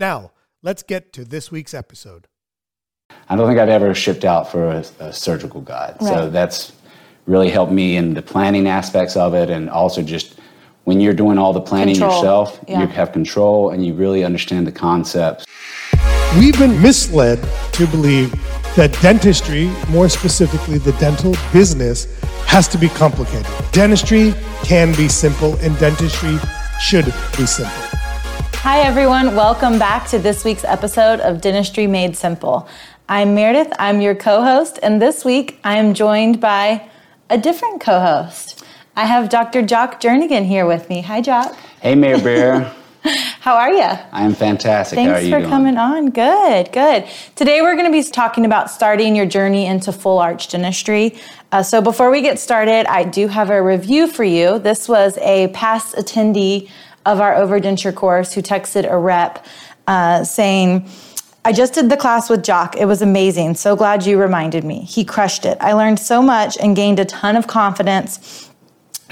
Now, let's get to this week's episode. I don't think I've ever shipped out for a, a surgical guide. Right. So that's really helped me in the planning aspects of it and also just when you're doing all the planning Control. yourself, Yeah. you have control and you really understand the concepts. We've been misled to believe that dentistry, more specifically the dental business, has to be complicated. Dentistry can be simple, and dentistry should be simple. Hi, everyone. Welcome back to this week's episode of Dentistry Made Simple. I'm Meredith, I'm your co host, and this week I am joined by a different co host. I have Dr. Jock Jernigan here with me. Hi, Jock. Hey, Mayor Bear, How are you? I am fantastic. How are Thanks for doing? coming on. Good, good. Today we're going to be talking about starting your journey into full arch dentistry. Uh, so before we get started, I do have a review for you. This was a past attendee of our overdenture course who texted a rep uh, saying, I just did the class with Jock. It was amazing. So glad you reminded me. He crushed it. I learned so much and gained a ton of confidence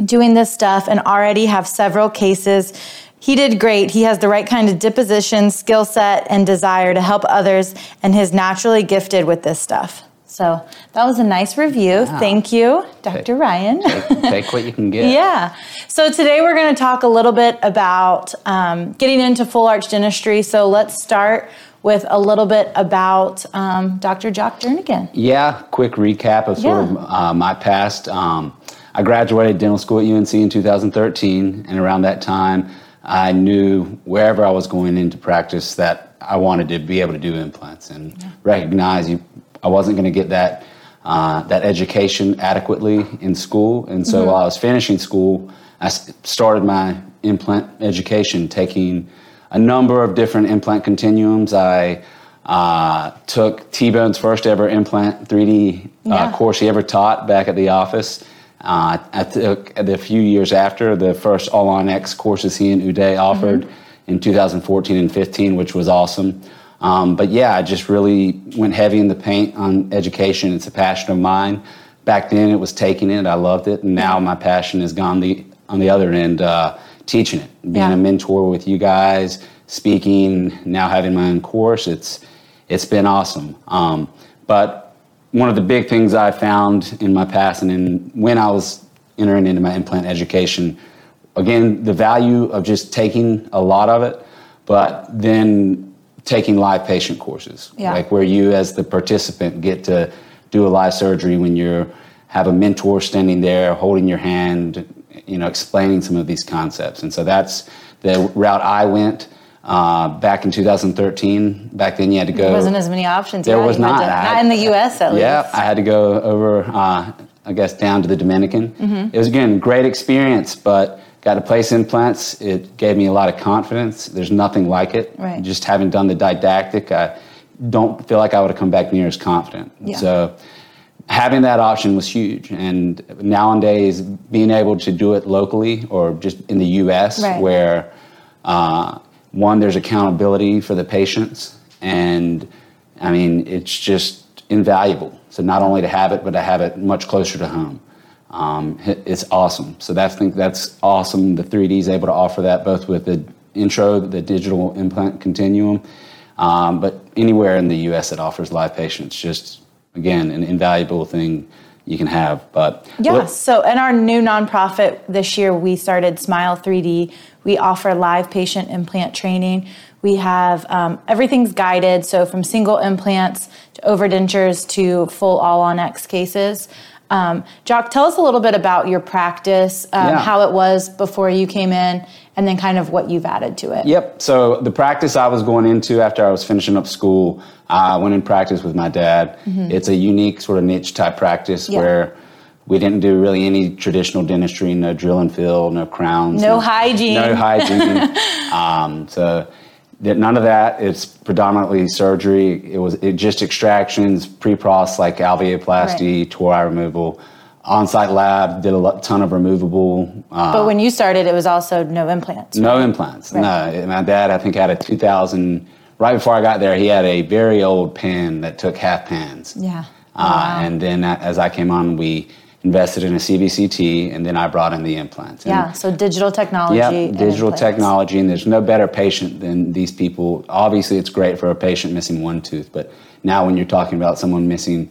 doing this stuff and already have several cases. He did great. He has the right kind of disposition, skill set, and desire to help others, and is naturally gifted with this stuff. So that was a nice review. Thank you, Dr. Ryan. Take, take what you can get. Yeah. So today we're going to talk a little bit about um, getting into full arch dentistry. So let's start with a little bit about um, Dr. Jock Jernigan. Yeah, quick recap of sort Yeah. of uh, my past. Um, I graduated dental school at UNC in 2013, and around that time, I knew wherever I was going into practice that I wanted to be able to do implants and recognize you, I wasn't going to get that uh, that education adequately in school. And so while I was finishing school, I started my implant education, taking a number of different implant continuums. I uh, took T-Bone's first ever implant 3D Yeah. uh, course he ever taught back at the office. Uh, I took the few years after the first All on X courses he and Uday offered in 2014 and 15, which was awesome. Um, but yeah, I just really went heavy in the paint on education. It's a passion of mine. Back then, it was taking it. I loved it, and now my passion has gone the on the other end, uh, teaching it, being Yeah. a mentor with you guys, speaking. Now having my own course, it's it's been awesome. Um, but one of the big things I found in my past and in when I was entering into my implant education, again, the value of just taking a lot of it, but then taking live patient courses, Yeah. like where you as the participant get to do a live surgery when you're have a mentor standing there holding your hand, you know, explaining some of these concepts. And so that's the route I went uh, back in 2013. Back then, you had to go. There wasn't as many options. There Yeah, was not. to- not had- in the U.S. at yeah, least. Yeah, I had to go over, uh, I guess, down to the Dominican. Mm-hmm. It was, again, great experience, but got to place implants. It gave me a lot of confidence. There's nothing like it. Right. Just having done the didactic, I don't feel like I would have come back near as confident. Yeah. So having that option was huge. And nowadays, being able to do it locally or just in the U.S., Right. where uh, one, there's accountability for the patients, and I mean, it's just invaluable. So not only to have it, but to have it much closer to home. Um, it's awesome. So that's think that's awesome. The 3D is able to offer that both with the intro, the digital implant continuum, um, but anywhere in the U.S. that offers live patients, just again an invaluable thing you can have. But Yeah. So, in our new nonprofit this year, we started Smile 3D. We offer live patient implant training. We have um, everything's guided, so from single implants to overdentures to full all on X cases. Um, Jock, tell us a little bit about your practice, um, Yeah. how it was before you came in, and then kind of what you've added to it. Yep. So the practice I was going into after I was finishing up school, I went in practice with my dad. It's a unique sort of niche type practice Mm-hmm. Yeah. where we didn't do really any traditional dentistry, no drill and fill, no crowns, No hygiene. no hygiene. um, so none of that. It's predominantly surgery. It was it just extractions, pre-pros like alveoplasty, tori removal. On-site lab did a ton of removable. Uh, But when you started, it was also no implants. no implants. Right. No. My dad, I think, had a 2000. Right before I got there, he had a very old pen that took half pans. Yeah. Uh, And then uh, as I came on, we invested in a CBCT, and then I brought in the implants. And Yeah, so digital technology. yeah, digital implants. technology, and there's no better patient than these people. Obviously, it's great for a patient missing one tooth, but now when you're talking about someone missing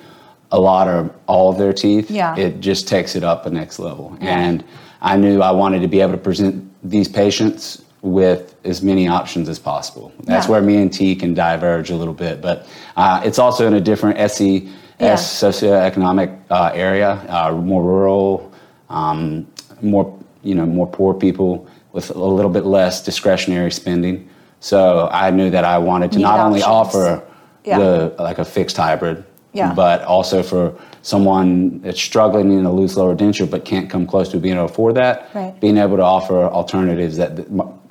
a lot or all of their teeth, Yeah. it just takes it up a next level. And I knew I wanted to be able to present these patients with as many options as possible. That's Yeah. where me and T can diverge a little bit, but uh, it's also in a different SES Yeah. socioeconomic uh, area, uh, more rural, um, more you know, more poor people with a little bit less discretionary spending. So I knew that I wanted to Need not only offer Yeah. the like a fixed hybrid, Yeah. but also for someone that's struggling in a loose lower denture but can't come close to being able to afford that, Right. being able to offer alternatives that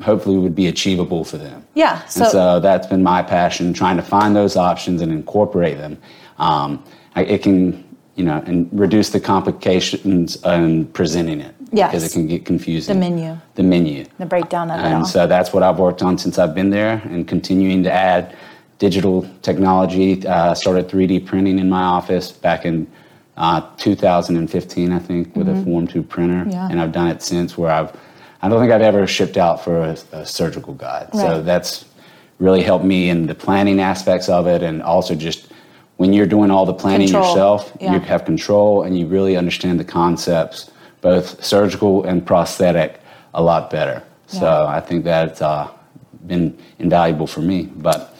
hopefully would be achievable for them. Yeah, so- and so that's been my passion, trying to find those options and incorporate them. Um, I- it can, you know, and reduce the complications in presenting it. Yes. Because it can get confusing. The menu. The menu. The breakdown of it. And so that's what I've worked on since I've been there and continuing to add digital technology. Uh, started 3D printing in my office back in uh, 2015, I think, with a Form 2 printer. Mm-hmm. Yeah. And I've done it since where I've, I don't think I've ever shipped out for a, a surgical guide. So that's really helped me in the planning aspects of it and also just when you're doing all the planning Control. yourself, Yeah. you have control and you really understand the concepts, both surgical and prosthetic, a lot better. So I think that's uh, been invaluable for me. But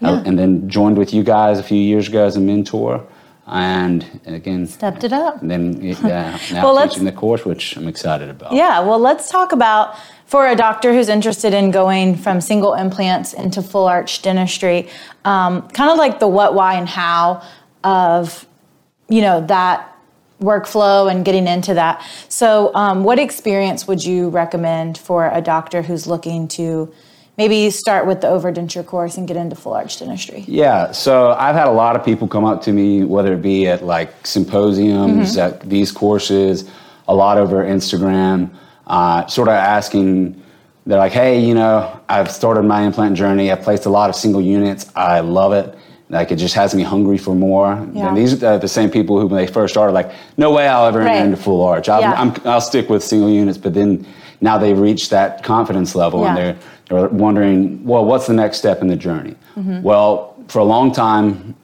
Yeah. and then joined with you guys a few years ago as a mentor, and again Stepped it up. Then yeah, now Well, teaching the course, which I'm excited about. Yeah, well, let's talk about for a doctor who's interested in going from single implants into full arch dentistry, um, kind of like the what, why, and how of you know that workflow and getting into that. So, um, what experience would you recommend for a doctor who's looking to maybe you start with the overdenture course and get into full arch dentistry? Yeah, so I've had a lot of people come up to me, whether it be at like symposiums, Mm-hmm. at these courses, a lot over Instagram, uh, sort of asking, they're like, hey, you know, I've started my implant journey. I've placed a lot of single units. I love it. Like it just has me hungry for more. Yeah. And these are the same people who, when they first started, like, no way I'll ever Right. enter into full arch. I'll, Yeah. I'm, I'll stick with single units. But then now they've reached that confidence level and they're they're wondering, well, what's the next step in the journey? Mm-hmm. Well, for a long time,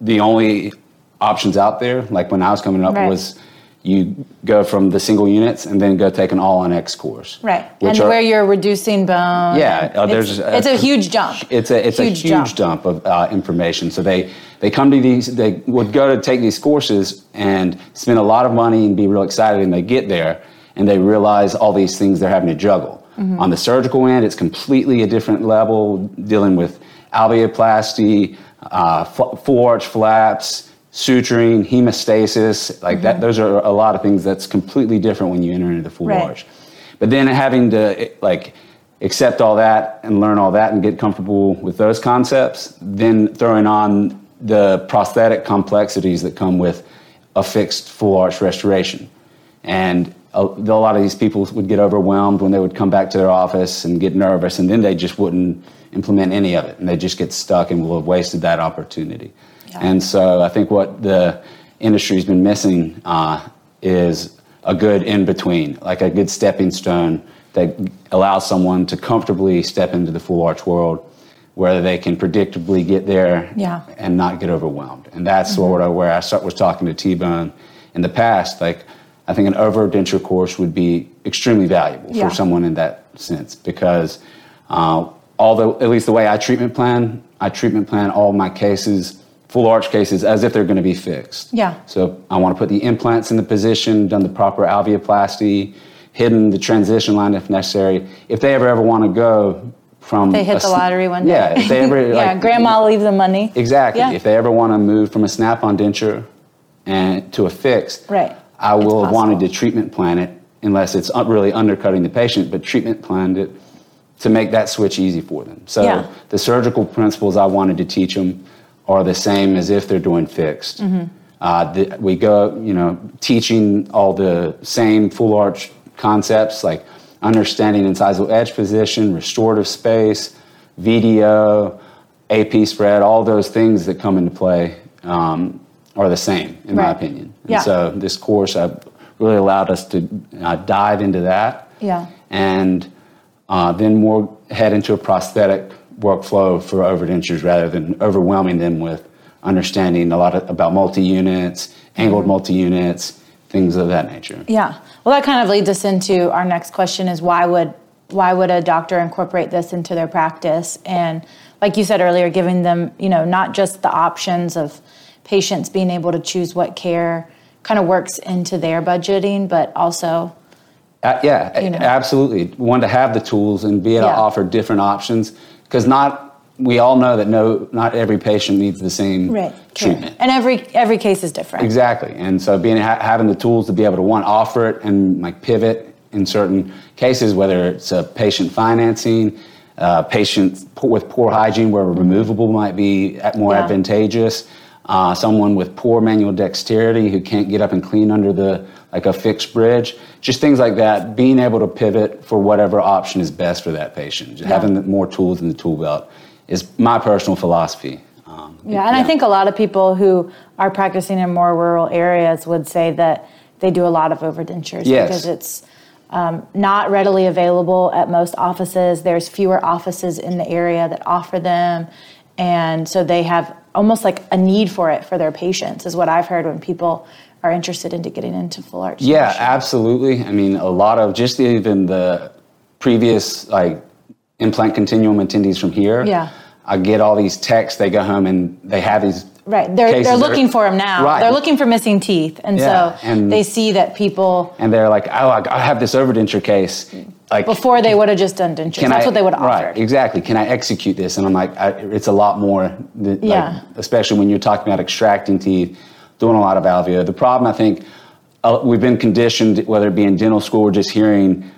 the only options out there, like when I was coming up, Right. was you go from the single units and then go take an all on X course. Right, and are- where you're reducing bone. Yeah, uh, it's, there's a- it's a huge jump. it's a it's a huge jump of uh, information. So they they come to these they would go to take these courses and spend a lot of money and be real excited, and they get there and they realize all these things they're having to juggle. Mm-hmm. On the surgical end, it's completely a different level, dealing with alveoplasty, uh, f- full arch flaps. Suturing, hemostasis, like that, those are a lot of things that's completely different when you enter into the full Right. arch. But then having to like accept all that and learn all that and get comfortable with those concepts, then throwing on the prosthetic complexities that come with a fixed full arch restoration. And a, a lot of these people would get overwhelmed when they would come back to their office and get nervous, and then they just wouldn't implement any of it, and they just get stuck and will have wasted that opportunity. And so I think what the industry's been missing uh, is a good in between, like a good stepping stone that allows someone to comfortably step into the full arch world where they can predictably get there Yeah. and not get overwhelmed. And that's sort of where I start, was talking to T Bone in the past. Like, I think an overdenture course would be extremely valuable Yeah. for someone in that sense because uh, the at least the way I treatment plan, I treatment plan all my cases, full arch cases, as if they're going to be fixed. Yeah. So I want to put the implants in the position, done the proper alveoplasty, hidden the transition line if necessary. If they ever ever want to go from They hit a the lottery one day. Yeah. If they ever yeah, like, grandma leave the money. Exactly. Yeah. If they ever want to move from a snap-on denture and to a fixed, Right. I It's will have wanted to treatment plan it unless it's really undercutting the patient, but treatment planned it to make that switch easy for them. So Yeah. the surgical principles I wanted to teach them are the same as if they're doing fixed. Mm-hmm. Uh, the, we go, you know, teaching all the same full arch concepts like understanding incisal edge position, restorative space, VDO, AP spread, all those things that come into play um, are the same, in my opinion. And Yeah. so this course uh, really allowed us to uh, dive into that Yeah. and uh, then more head into a prosthetic workflow for overdentures rather than overwhelming them with understanding a lot of, about multi-units, angled Mm-hmm. multi-units, things of that nature. Yeah. Well, that kind of leads us into our next question: is why would why would a doctor incorporate this into their practice? And like you said earlier, giving them you know not just the options of patients being able to choose what care kind of works into their budgeting, but also Uh, yeah, You know. absolutely. One to have the tools and be able Yeah. to offer different options because not we all know that no, not every patient needs the same care. treatment. And every every case is different. Exactly, and so being ha- having the tools to be able to one offer it and like pivot in certain cases, whether it's a patient financing, uh, patients with poor hygiene where removable might be more Yeah. advantageous, uh, someone with poor manual dexterity who can't get up and clean under the like a fixed bridge, just things like that. Being able to pivot for whatever option is best for that patient, just having more tools in the tool belt is my personal philosophy. Um, Yeah, and I think a lot of people who are practicing in more rural areas would say that they do a lot of overdentures Yes. because it's um, not readily available at most offices. There's fewer offices in the area that offer them, and so they have almost like a need for it for their patients. Is what I've heard when people are interested into getting into full arch. Yeah, absolutely. I mean, a lot of just even the previous like implant continuum attendees from here. Yeah. I get all these texts. They go home and they have these. Right, they're, they're that are- looking for them now. Right. They're looking for missing teeth, and Yeah, so and- they see that people And they're like, oh, I I have this overdenture case. Like before they would have just done dentures. That's I- what they would have right, offered. Exactly. Can I execute this? And I'm like, I, it's a lot more. th- like, Yeah. especially when you're talking about extracting teeth, doing a lot of alveo. The problem, I think, uh, we've been conditioned, whether it be in dental school or just hearing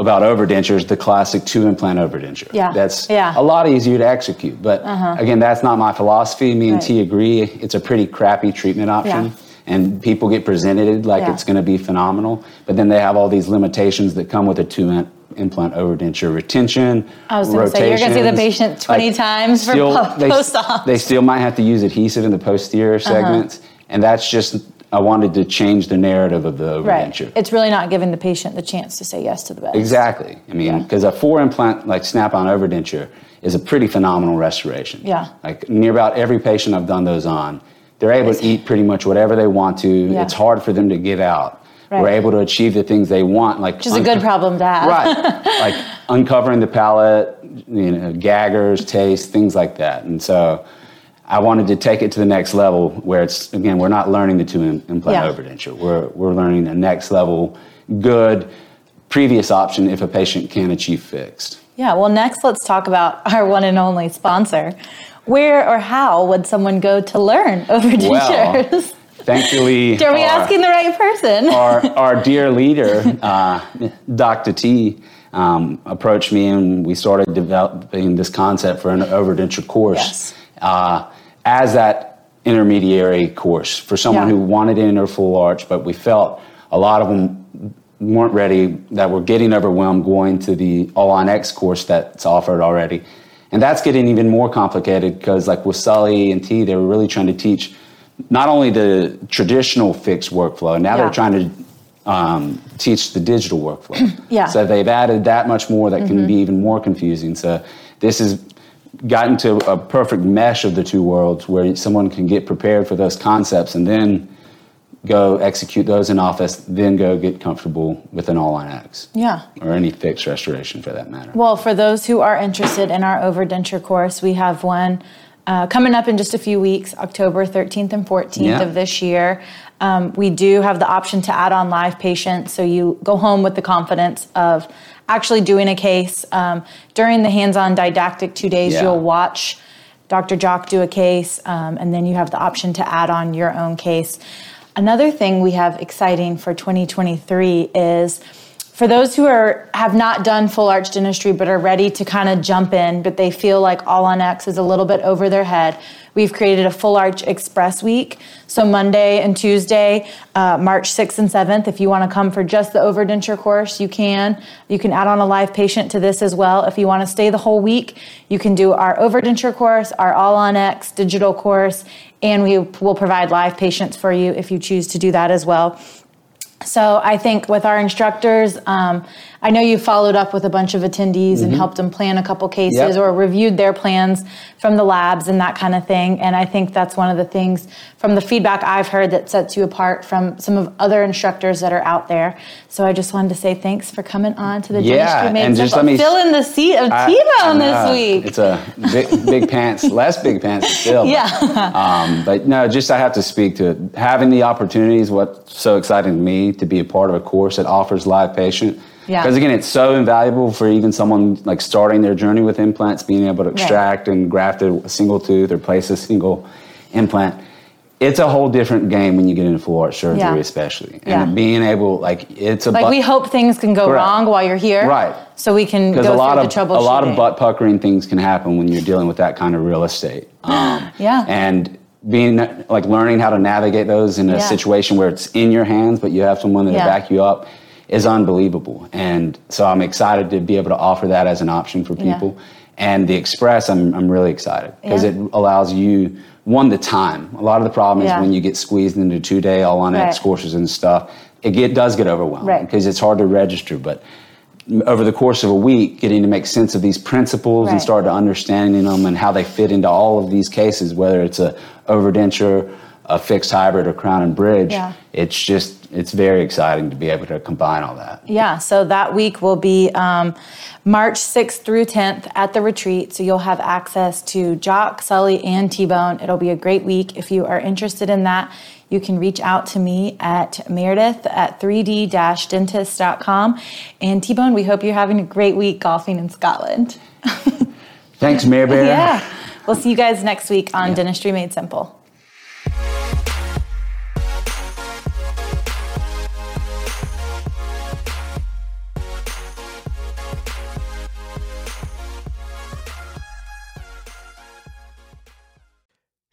about overdentures, the classic two implant overdenture. Yeah. That's Yeah. Uh-huh. a lot easier to execute. But again, that's not my philosophy. Me and Right. T agree. It's a pretty crappy treatment option. Yeah. And people get presented like Yeah. it's going to be phenomenal, but then they have all these limitations that come with a two in- implant overdenture retention. I was gonna say, you're gonna see the patient 20 times for po- they, post-op. they still might have to use adhesive in the posterior Uh-huh. segments, and that's just I wanted to change the narrative of the Right. It's really not giving the patient the chance to say yes to the best. Exactly. I mean, Yeah. because a four implant like snap-on overdenture is a pretty phenomenal restoration. Yeah. Like near about every patient I've done those on, they're able to eat pretty much whatever they want to. Yeah. It's hard for them to give out. Right. We're able to achieve the things they want, like Which is a good problem to have. right, like uncovering the palate, you know, gaggers, taste, things like that. And so, I wanted to take it to the next level, where it's again, we're not learning the two im- implant Yeah. overdenture. We're we're learning the next level, good previous option if a patient can achieve fixed. Yeah, well, next let's talk about our one and only sponsor. Where or how would someone go to learn overdentures? Well, thankfully, Are we our- asking the right person? our, our dear leader, uh, Dr. T, um, approached me and we started developing this concept for an overdenture course Yes. uh, as that intermediary course for someone Yeah. who wanted to enter full arch, but we felt a lot of them weren't ready, that were getting overwhelmed going to the All on X course that's offered already. And that's getting even more complicated because, like with Sully and T, they were really trying to teach not only the traditional fixed workflow, now Yeah. they're trying to um, teach the digital workflow. Yeah. Mm-hmm. So they've added that much more that can be even more confusing. So this has gotten to a perfect mesh of the two worlds where someone can get prepared for those concepts and then go execute those in office, then go get comfortable with an all on X. Yeah. Or any fixed restoration for that matter. Well, for those who are interested in our overdenture course, we have one uh, coming up in just a few weeks, October 13th and 14th Yeah. of this year. Um, we do have the option to add on live patients, so you go home with the confidence of actually doing a case. Um, during the hands on didactic two days, Yeah. you'll watch Dr. Jock do a case, um, and then you have the option to add on your own case. Another thing we have exciting for 2023 is for those who are have not done full arch dentistry but are ready to kind of jump in, but they feel like all on X is a little bit over their head. We've created a full arch express week. So Monday and Tuesday, uh, March 6th and 7th, if you want to come for just the overdenture course, you can. You can add on a live patient to this as well. If you want to stay the whole week, you can do our overdenture course, our all on X digital course, and we will provide live patients for you if you choose to do that as well. So I think with our instructors, um, I know you followed up with a bunch of attendees and helped them plan a couple cases Mm-hmm. Yep. or reviewed their plans from the labs and that kind of thing. And I think that's one of the things from the feedback I've heard that sets you apart from some of other instructors that are out there. So I just wanted to say thanks for coming on to the Yeah, Dentistry and just let me- Fill in the seat of T-Bone I this week. It's a big, big pants, less big pants to fill. Yeah. um, but no, just I have to speak to it. having the opportunity is what's so exciting to me to be a part of a course that offers live patient. Yeah. Because again, it's so invaluable for even someone like starting their journey with implants, being able to extract and graft a single tooth or place a single implant. It's a whole different game when you get into full arch surgery, Yeah. especially. Yeah. And being able, like, it's a like bu- we hope things can go Correct. wrong while you're here. Right. So we can go because a lot of a lot of butt puckering things can happen when you're dealing with that kind of real estate. Um, Yeah. and being like learning how to navigate those in a Yeah. situation where it's in your hands, but you have someone that'll Yeah. back you up, is unbelievable. And so I'm excited to be able to offer that as an option for Yeah. people. And the Express, I'm I'm really excited because Yeah. it allows you one the time. A lot of the problem Yeah. is when you get squeezed into two day all on X Right. courses and stuff. It get, does get overwhelming Right. because it's hard to register, but over the course of a week, getting to make sense of these principles and start to understanding them and how they fit into all of these cases, whether it's a overdenture, a fixed hybrid, or crown and bridge. Yeah. It's just it's very exciting to be able to combine all that. Yeah, so that week will be um, March 6th through 10th at the retreat. So you'll have access to Jock, Sully, and T Bone. It'll be a great week. If you are interested in that, you can reach out to me at Meredith at 3d dentist.com. And T Bone, we hope you're having a great week golfing in Scotland. Thanks, Mayor Bear. Yeah. We'll see you guys next week on Dentistry Made Simple.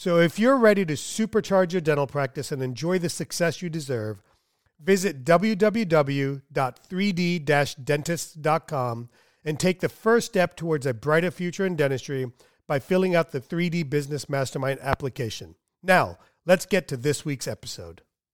So if you're ready to supercharge your dental practice and enjoy the success you deserve, visit www.3d-dentist.com and take the first step towards a brighter future in dentistry by filling out the 3D Business Mastermind application. Now, let's get to this week's episode.